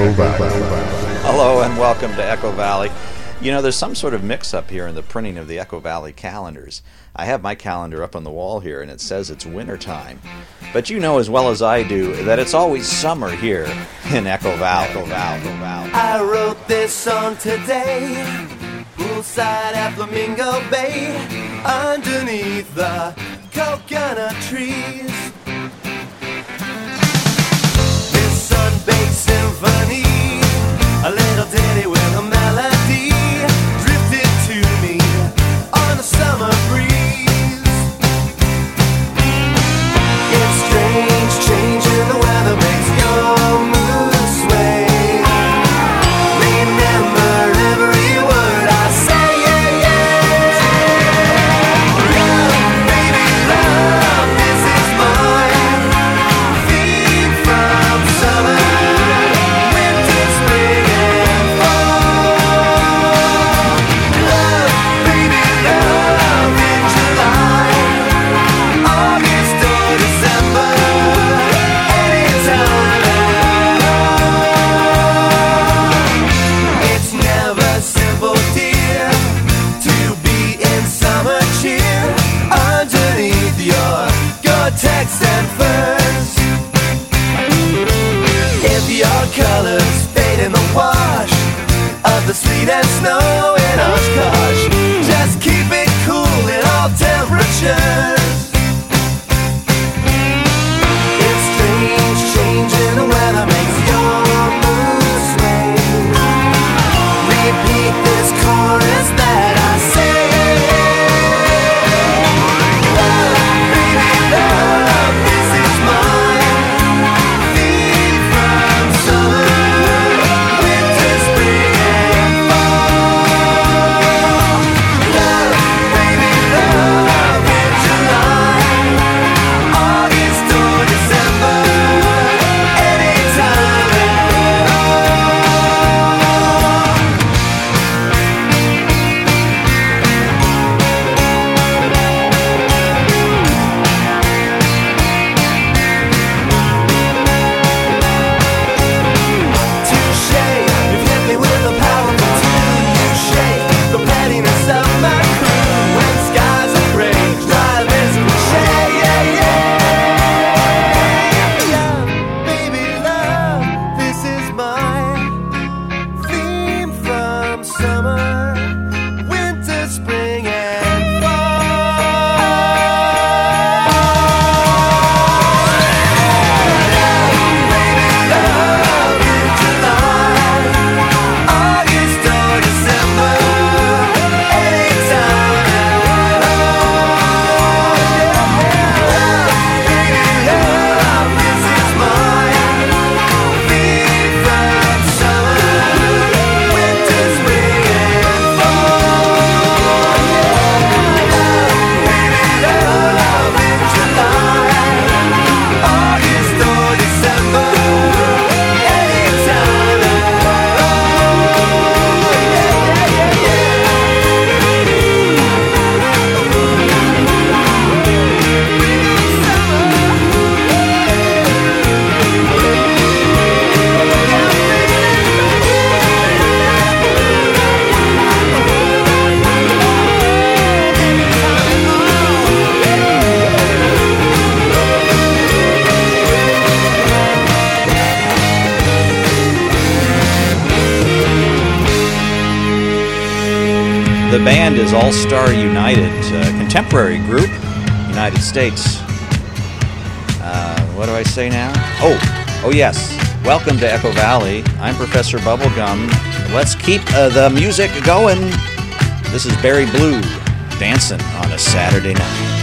Echo Valley. Hello and welcome to Echo Valley. You know, there's some sort of mix up here in the printing of the Echo Valley calendars. I have my calendar up on the wall here and it says it's winter time. But you know as well as I do that it's always summer here in Echo Valley. Echo Valley. Echo Valley. I wrote this song today, poolside at Flamingo Bay, underneath the coconut trees. symphony. A little ditty with a melody drifted to me on a summer breeze. yes. Welcome to Echo Valley. I'm Professor Bubblegum. Let's keep uh, the music going. This is Barry Blue dancing on a Saturday night.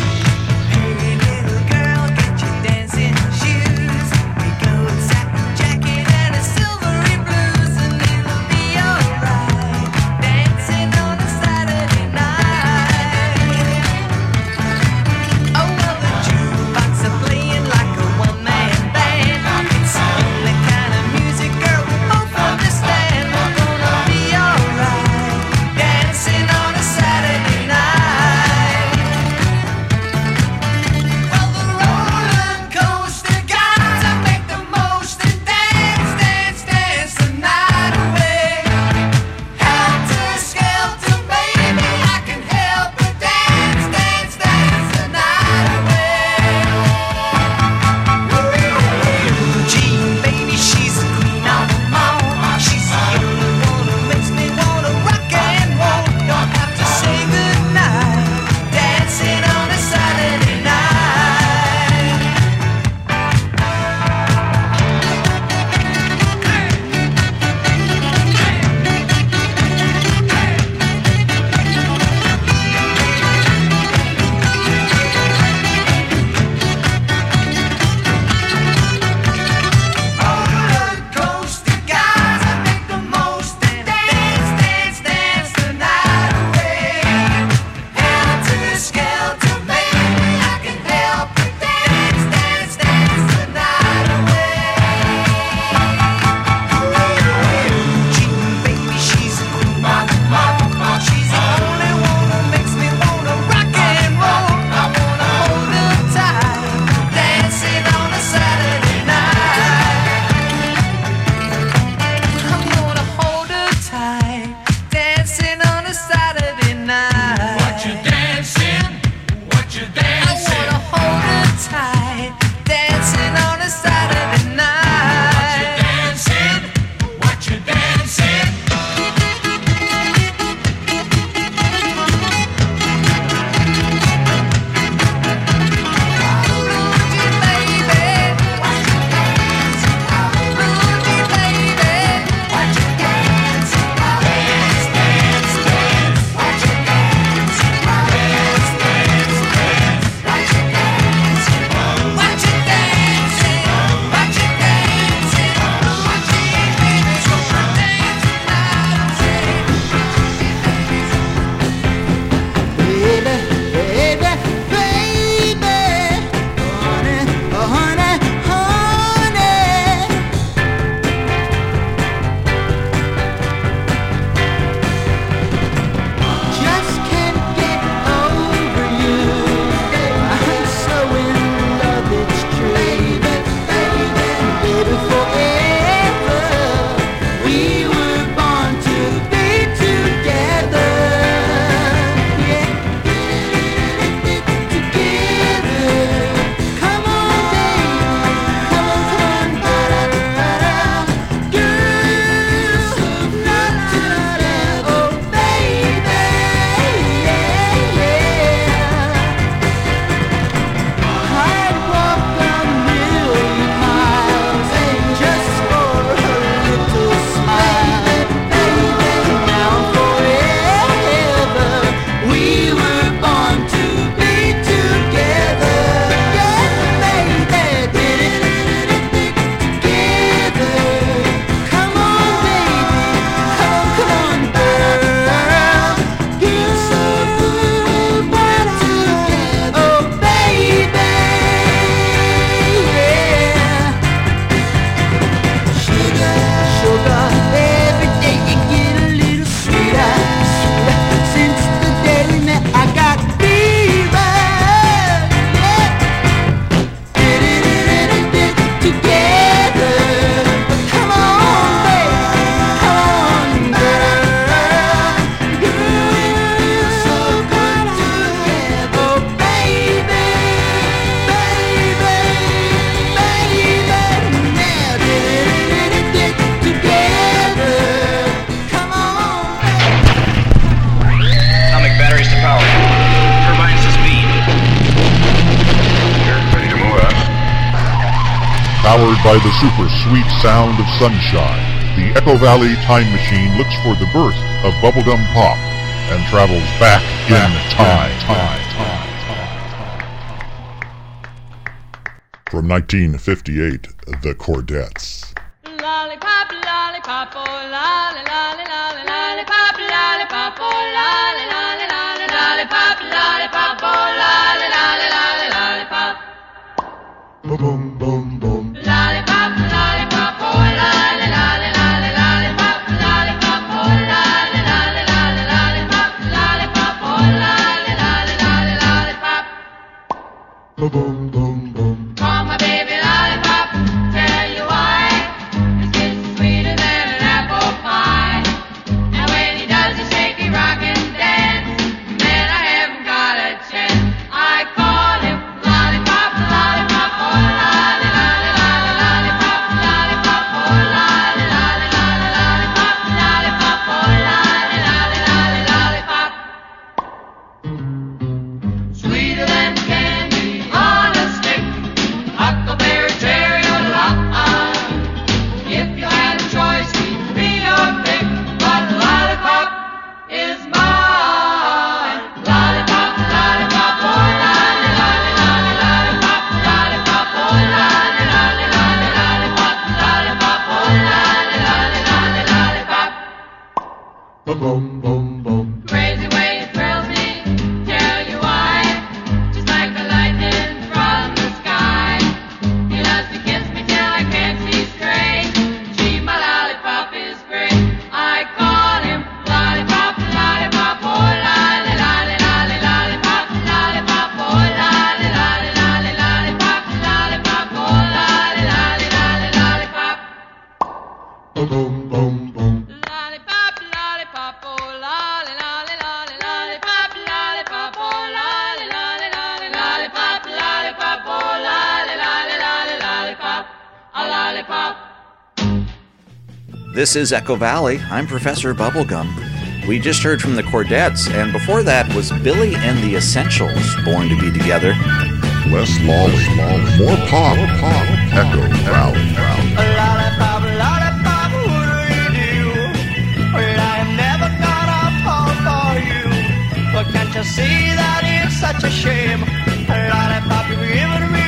sound of sunshine, the Echo Valley time machine looks for the birth of bubblegum pop and travels back, back in time. Time. time. From 1958, The Chordettes. I'm. is Echo Valley. I'm Professor Bubblegum. We just heard from the Chordettes, and before that was Billy and the Essentials, Born to Be Together. Less lolly, lolly. more pop, more pop. Echo Valley. Valley. A lollipop, lollipop, what do you do? Well, I'm never gonna fall for you. But can't you see that it's such a shame? A lollipop, you've given me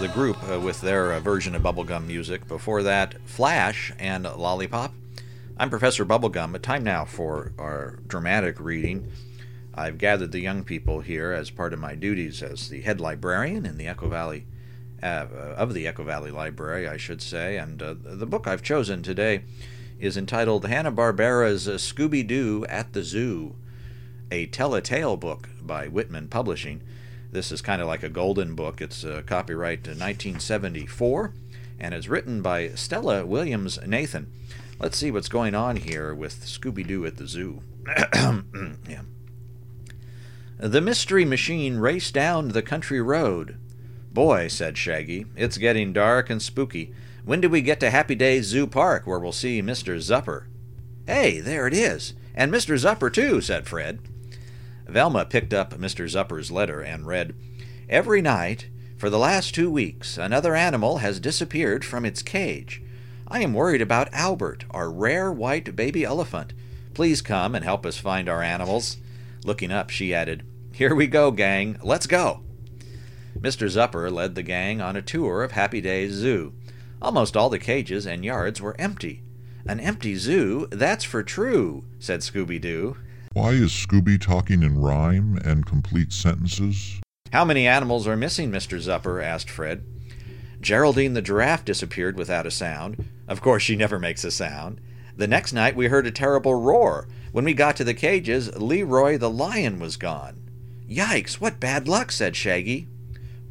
The group uh, with their uh, version of bubblegum music. Before that, Flash and Lollipop. I'm Professor Bubblegum. Time now for our dramatic reading. I've gathered the young people here as part of my duties as the head librarian in the Echo Valley, uh, of the Echo Valley Library, I should say. And uh, the book I've chosen today is entitled Hanna Barbera's Scooby Doo at the Zoo a tell-a-tale book by Whitman Publishing. This is kind of like a golden book. It's uh, copyright 1974 and it's written by Stella Williams Nathan. Let's see what's going on here with Scooby Doo at the zoo. yeah. The mystery machine raced down the country road. Boy, said Shaggy, it's getting dark and spooky. When do we get to Happy Days Zoo Park where we'll see Mr. Zupper? Hey, there it is. And Mr. Zupper, too, said Fred. Velma picked up Mr. Zupper's letter and read, Every night, for the last two weeks, another animal has disappeared from its cage. I am worried about Albert, our rare white baby elephant. Please come and help us find our animals. Looking up, she added, Here we go, gang. Let's go. Mr. Zupper led the gang on a tour of Happy Days Zoo. Almost all the cages and yards were empty. An empty zoo, that's for true, said Scooby Doo. Why is Scooby talking in rhyme and complete sentences? How many animals are missing, Mr. Zupper? asked Fred. Geraldine the giraffe disappeared without a sound. Of course, she never makes a sound. The next night we heard a terrible roar. When we got to the cages, Leroy the lion was gone. Yikes, what bad luck, said Shaggy.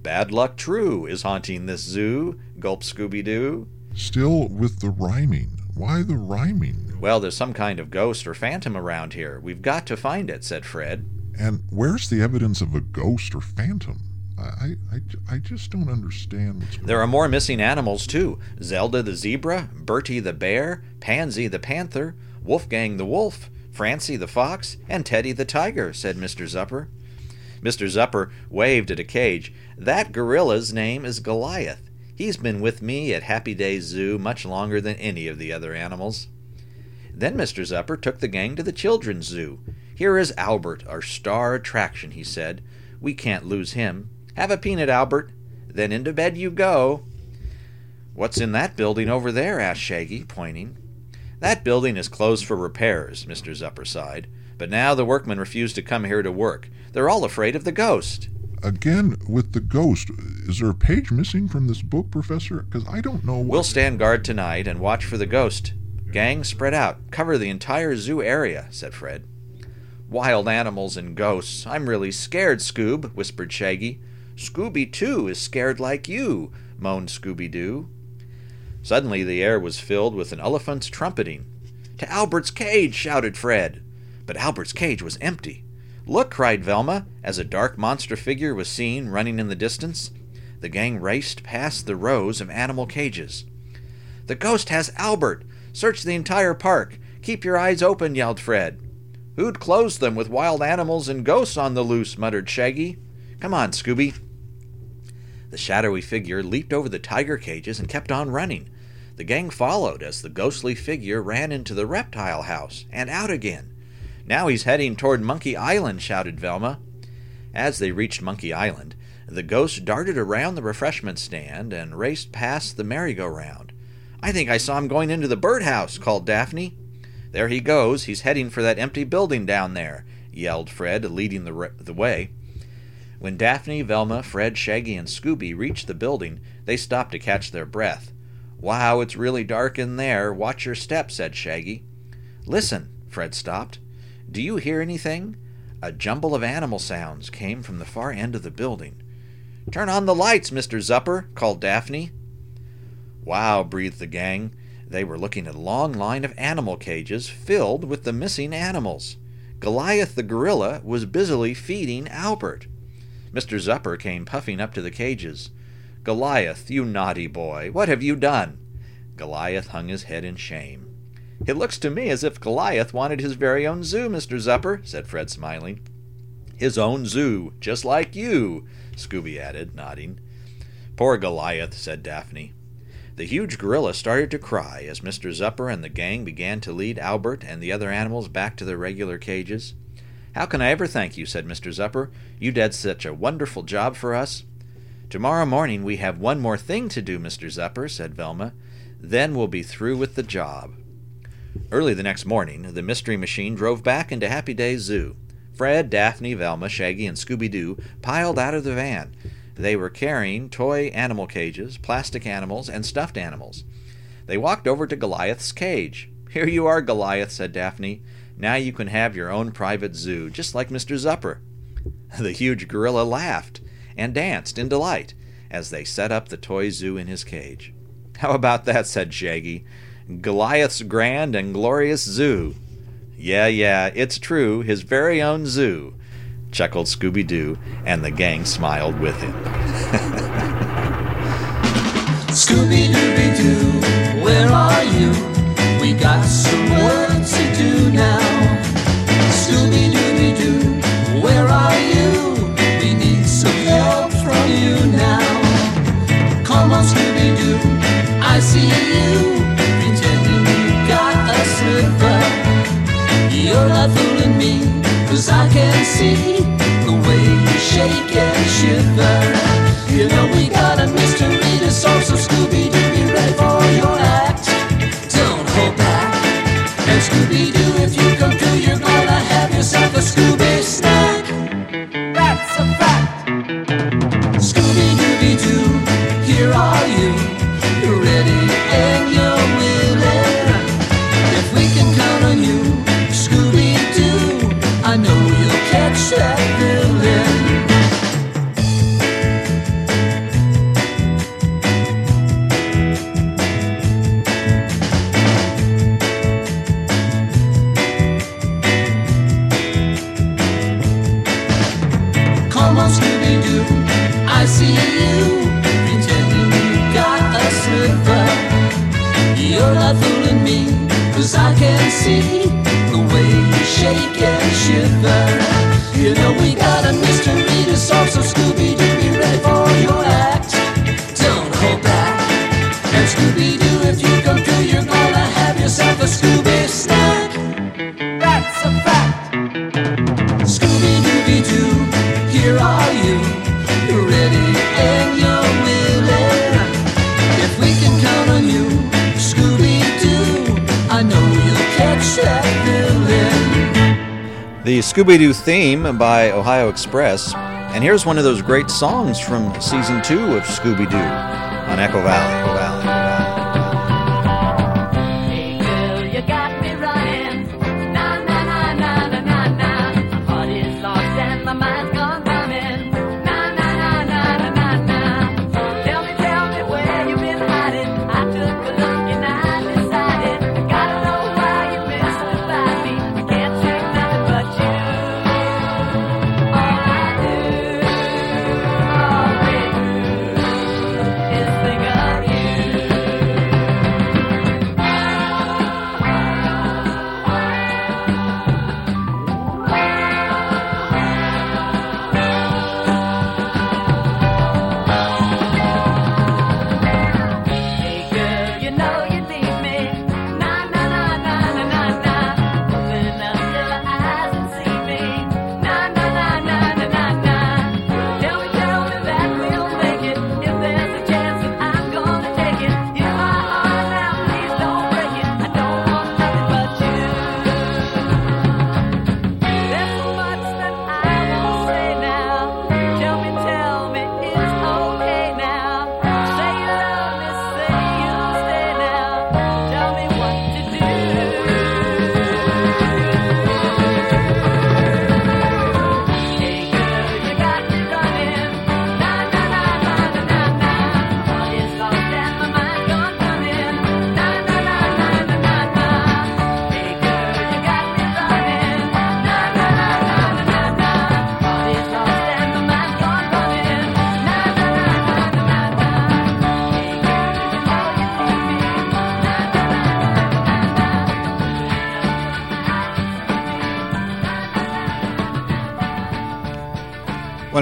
Bad luck true is haunting this zoo, gulped Scooby Doo. Still with the rhyming. Why the rhyming? Well, there's some kind of ghost or phantom around here. We've got to find it, said Fred. And where's the evidence of a ghost or phantom? I, I, I just don't understand what's going There are more missing animals, too Zelda the zebra, Bertie the bear, Pansy the panther, Wolfgang the wolf, Francie the fox, and Teddy the tiger, said Mr. Zupper. Mr. Zupper waved at a cage. That gorilla's name is Goliath. He's been with me at Happy Days Zoo much longer than any of the other animals. Then Mr. Zupper took the gang to the children's zoo. Here is Albert, our star attraction, he said. We can't lose him. Have a peanut, Albert. Then into bed you go. What's in that building over there? asked Shaggy, pointing. That building is closed for repairs, Mr. Zupper sighed. But now the workmen refuse to come here to work. They're all afraid of the ghost. Again, with the ghost, is there a page missing from this book, Professor? Because I don't know what. We'll stand guard tonight and watch for the ghost. Gang, spread out. Cover the entire zoo area, said Fred. Wild animals and ghosts. I'm really scared, Scoob, whispered Shaggy. Scooby, too, is scared like you, moaned Scooby Doo. Suddenly the air was filled with an elephant's trumpeting. To Albert's cage, shouted Fred. But Albert's cage was empty. Look, cried Velma, as a dark monster figure was seen running in the distance. The gang raced past the rows of animal cages. The ghost has Albert! Search the entire park! Keep your eyes open, yelled Fred. Who'd close them with wild animals and ghosts on the loose, muttered Shaggy. Come on, Scooby. The shadowy figure leaped over the tiger cages and kept on running. The gang followed as the ghostly figure ran into the reptile house and out again. Now he's heading toward Monkey Island, shouted Velma. As they reached Monkey Island, the ghost darted around the refreshment stand and raced past the merry-go-round. I think I saw him going into the birdhouse, called Daphne. There he goes. He's heading for that empty building down there, yelled Fred, leading the, re- the way. When Daphne, Velma, Fred, Shaggy, and Scooby reached the building, they stopped to catch their breath. Wow, it's really dark in there. Watch your step, said Shaggy. Listen, Fred stopped. Do you hear anything? A jumble of animal sounds came from the far end of the building. Turn on the lights, Mr. Zupper, called Daphne. Wow, breathed the gang. They were looking at a long line of animal cages filled with the missing animals. Goliath the gorilla was busily feeding Albert. Mr. Zupper came puffing up to the cages. Goliath, you naughty boy, what have you done? Goliath hung his head in shame. It looks to me as if Goliath wanted his very own zoo, Mr. Zupper, said Fred, smiling. His own zoo, just like you, Scooby added, nodding. Poor Goliath, said Daphne. The huge gorilla started to cry as Mr. Zupper and the gang began to lead Albert and the other animals back to their regular cages. How can I ever thank you? said Mr. Zupper. You did such a wonderful job for us. Tomorrow morning we have one more thing to do, Mr. Zupper, said Velma. Then we'll be through with the job. Early the next morning, the Mystery Machine drove back into Happy Days Zoo. Fred, Daphne, Velma, Shaggy, and Scooby Doo piled out of the van. They were carrying toy animal cages, plastic animals, and stuffed animals. They walked over to Goliath's cage. Here you are, Goliath, said Daphne. Now you can have your own private zoo, just like Mr. Zupper. The huge gorilla laughed and danced in delight as they set up the toy zoo in his cage. How about that? said Shaggy. Goliath's grand and glorious zoo. Yeah, yeah, it's true, his very own zoo, chuckled Scooby Doo, and the gang smiled with him. Scooby Dooby Doo, where are you? We got some work to do now. Scooby Dooby Doo, where are you? We need some help from you now. Come on, Scooby Doo, I see you pretending you got a slipper. You're not fooling me, cause I can see the way you shake and shiver. You know we got a mystery to solve, so Scooby Theme by Ohio Express. And here's one of those great songs from season two of Scooby Doo on Echo Valley. Echo Valley.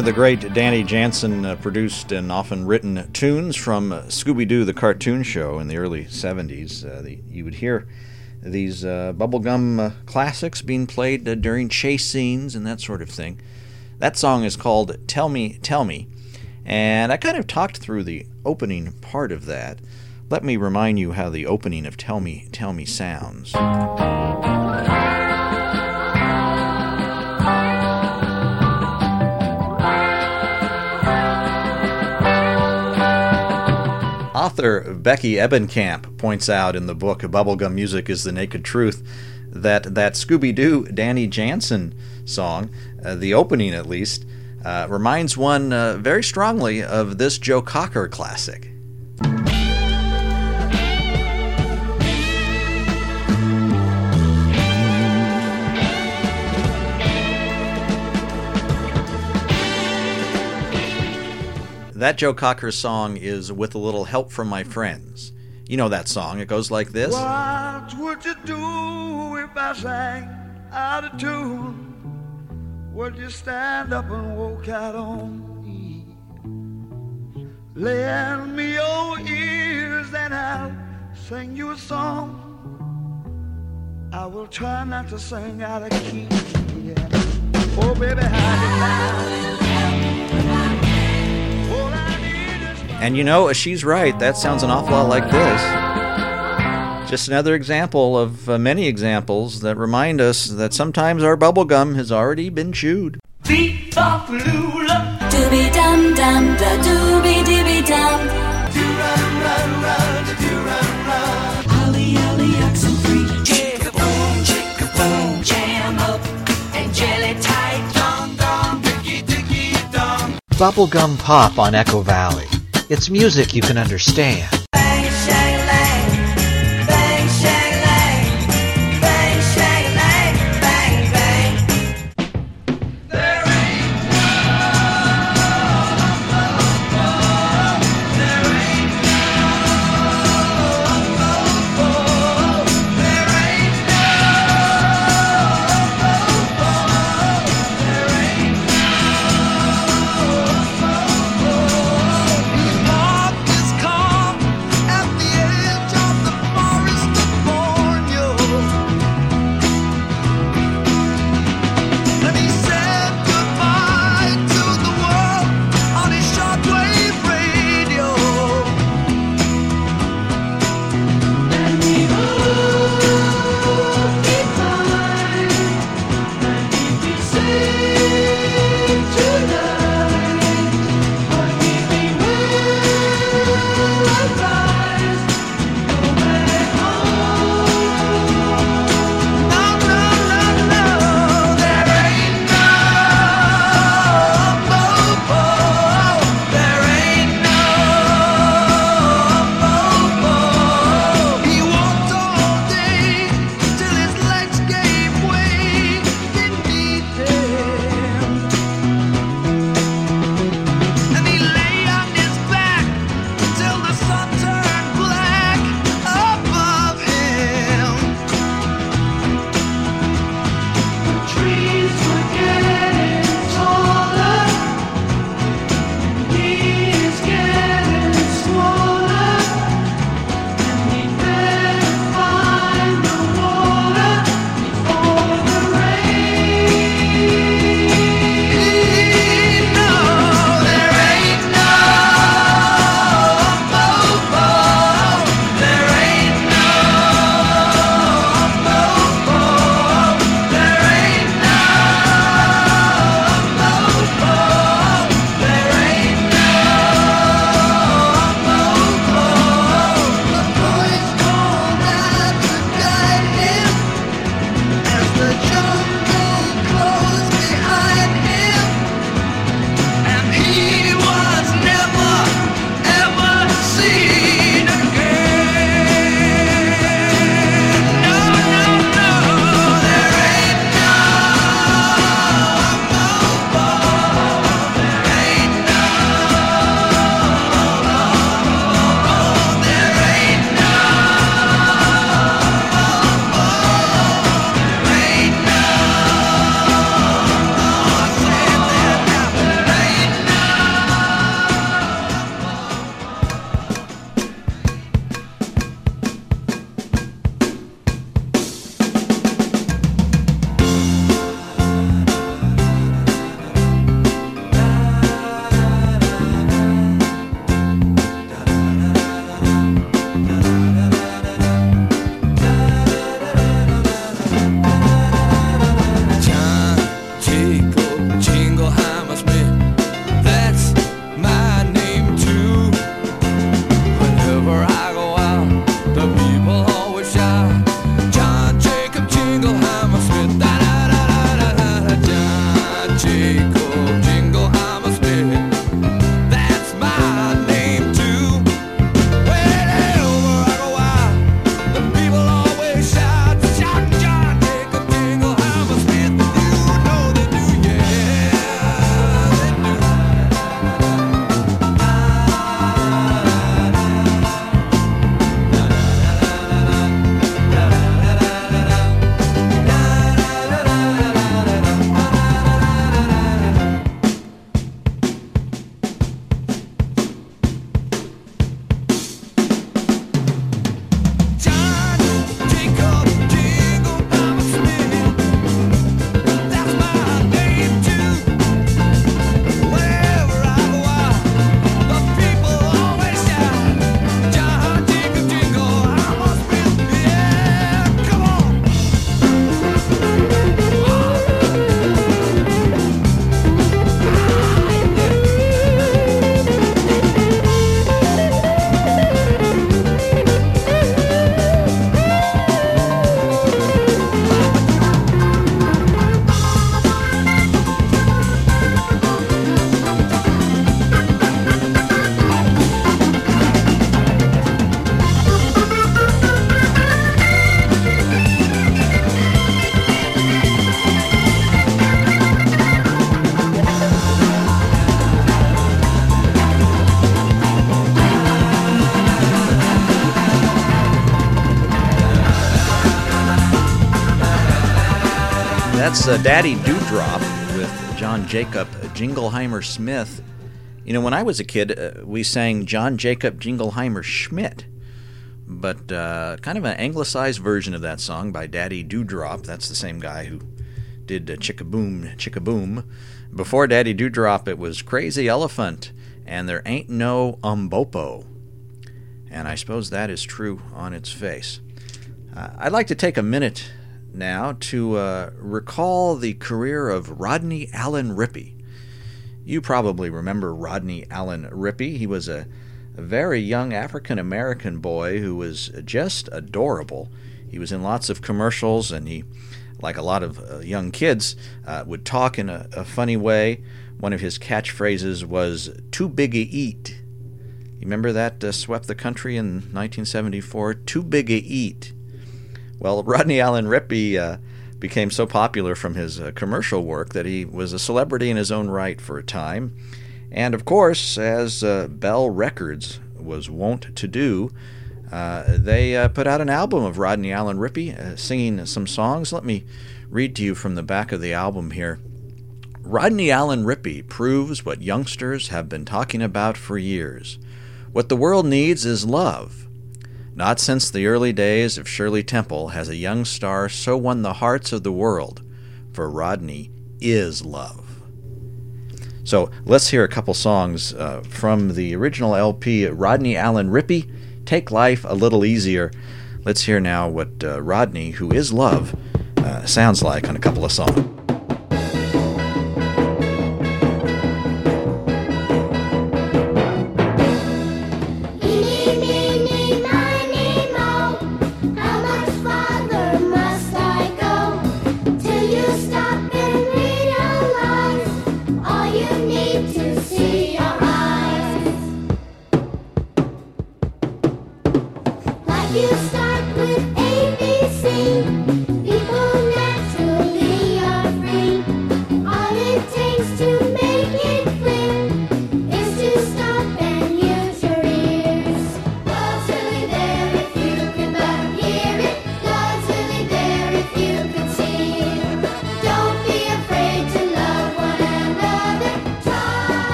Of the great Danny Janssen uh, produced and often written tunes from Scooby Doo the cartoon show in the early 70s. Uh, the, you would hear these uh, bubblegum uh, classics being played uh, during chase scenes and that sort of thing. That song is called Tell Me, Tell Me, and I kind of talked through the opening part of that. Let me remind you how the opening of Tell Me, Tell Me sounds. Author Becky Ebenkamp points out in the book Bubblegum Music is the Naked Truth that that Scooby Doo Danny Janssen song, uh, the opening at least, uh, reminds one uh, very strongly of this Joe Cocker classic. That Joe Cocker song is With a Little Help from My Friends. You know that song. It goes like this. What would you do if I sang out of tune? Would you stand up and walk out on me? Lend me your ears and I'll sing you a song. I will try not to sing out of key. Yeah. Oh, baby, how you And you know, she's right. That sounds an awful lot like this. Just another example of uh, many examples that remind us that sometimes our bubblegum has already been chewed. Beep bop lula. Dooby dum dum da dooby dooby dum. Ollie, ollie, oxen free. Chicka boom, chicka boom. Jam up and jelly tight. Dong dong, dicky dicky dong. Bubblegum Pop on Echo Valley. It's music you can understand. That's uh, Daddy Dewdrop with John Jacob Jingleheimer Smith. You know, when I was a kid, uh, we sang John Jacob Jingleheimer Schmidt, but uh, kind of an anglicized version of that song by Daddy Dewdrop. That's the same guy who did uh, Chicka Boom, Chicka Boom. Before Daddy Dewdrop, it was Crazy Elephant and There Ain't No Umbopo. And I suppose that is true on its face. Uh, I'd like to take a minute now to uh, recall the career of Rodney Allen Rippy. You probably remember Rodney Allen Rippy. He was a, a very young African American boy who was just adorable. He was in lots of commercials, and he, like a lot of uh, young kids, uh, would talk in a, a funny way. One of his catchphrases was "Too big a eat." You remember that uh, swept the country in 1974? Too big a eat. Well, Rodney Allen Rippy uh, became so popular from his uh, commercial work that he was a celebrity in his own right for a time. And of course, as uh, Bell Records was wont to do, uh, they uh, put out an album of Rodney Allen Rippy uh, singing some songs. Let me read to you from the back of the album here. Rodney Allen Rippy proves what youngsters have been talking about for years. What the world needs is love. Not since the early days of Shirley Temple has a young star so won the hearts of the world, for Rodney is love. So let's hear a couple songs uh, from the original LP, Rodney Allen Rippy, Take Life a Little Easier. Let's hear now what uh, Rodney, who is love, uh, sounds like on a couple of songs.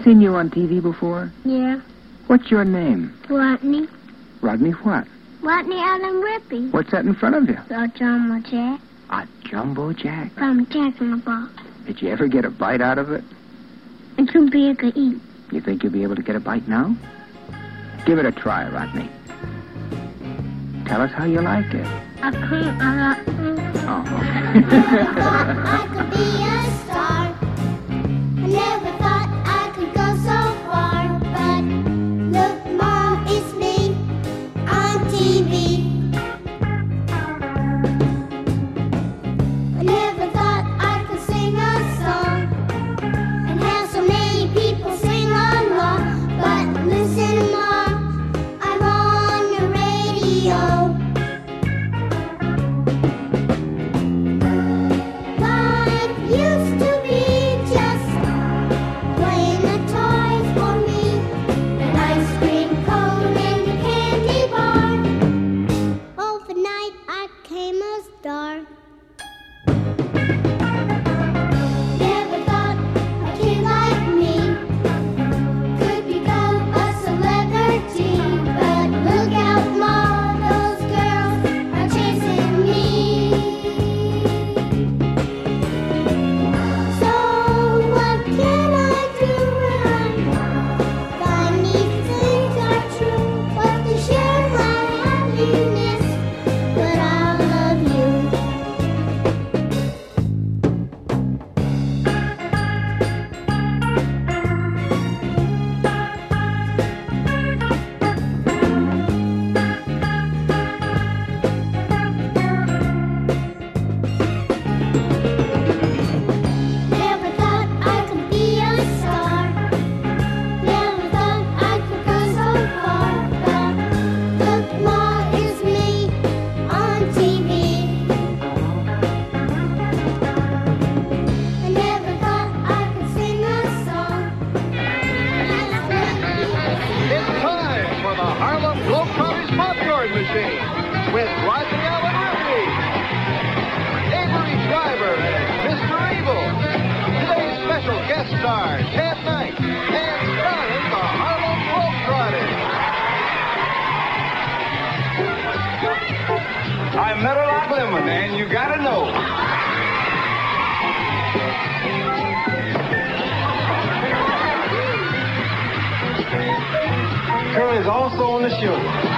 I seen you on TV before? Yeah, What's your name? Rodney. Rodney what? Rodney Allen Rippy. What's that in front of you? The Jumbo Jack A jumbo jack. from Jack in the Box. Did you ever get a bite out of it? It's too big to eat. You think you'll be able to get a bite now? Give it a try, Rodney. Tell us how you like it. I can't. I uh-huh. like. Oh, okay. I could be a Kerr is also on the show.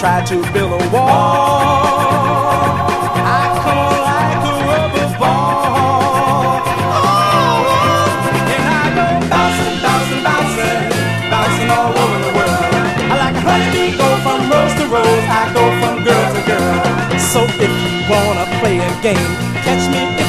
try to build a wall. I come like a rubber ball. Oh, and I go bouncing, bouncing, bouncing, bouncing all over the world. I like go from rose to rose. I go from girl to girl. So if you wanna play a game, catch me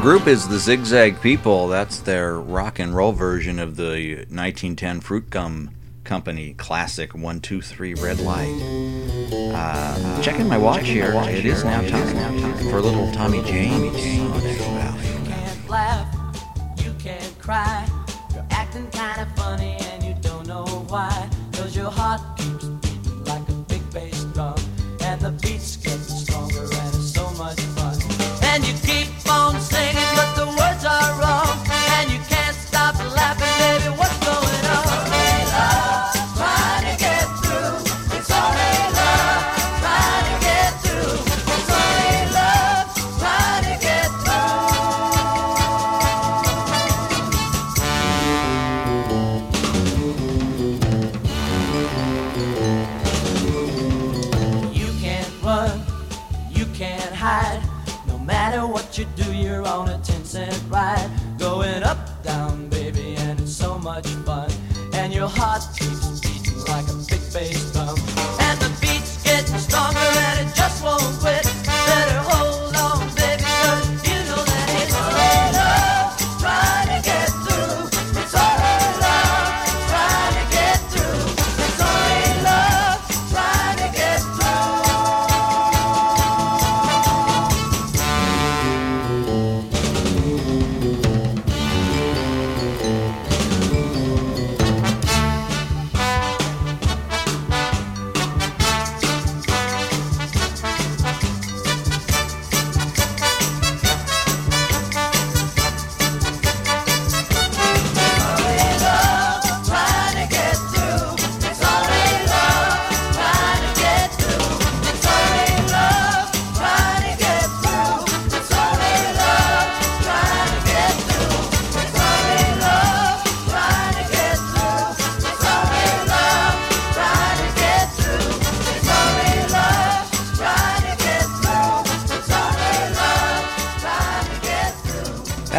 group is the Zigzag People. That's their rock and roll version of the 1910 Fruitgum Company classic "One Two Three Red Light." Uh, checking my watch checking here. My watch it, here. Is it is now time, now time for little Tommy James. Tommy James.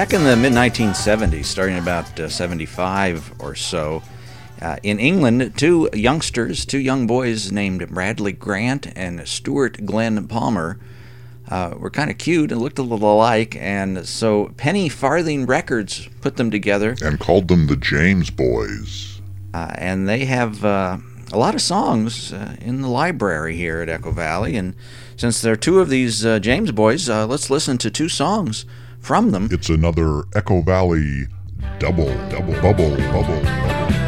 Back in the mid 1970s, starting about uh, 75 or so, uh, in England, two youngsters, two young boys named Bradley Grant and Stuart Glenn Palmer, uh, were kind of cute and looked a little alike, and so Penny Farthing Records put them together and called them the James Boys. Uh, and they have uh, a lot of songs uh, in the library here at Echo Valley. And since there are two of these uh, James Boys, let's listen to two songs from them. It's another Echo Valley double, double, bubble, bubble, bubble.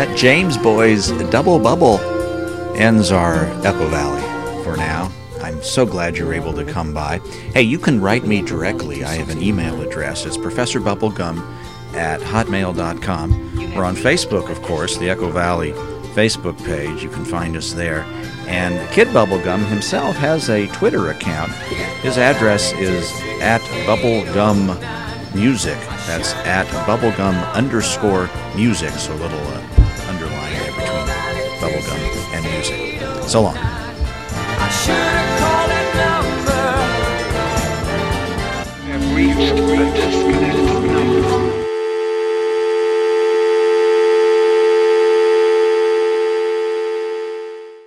That James Boys double bubble ends our Echo Valley for now. I'm so glad you're able to come by. Hey, you can write me directly. I have an email address. It's professorbubblegum at hotmail.com. We're on Facebook, of course, the Echo Valley Facebook page. You can find us there. And Kid Bubblegum himself has a Twitter account. His address is at bubblegum music. That's at bubblegum underscore music. So little uh, and music. So long.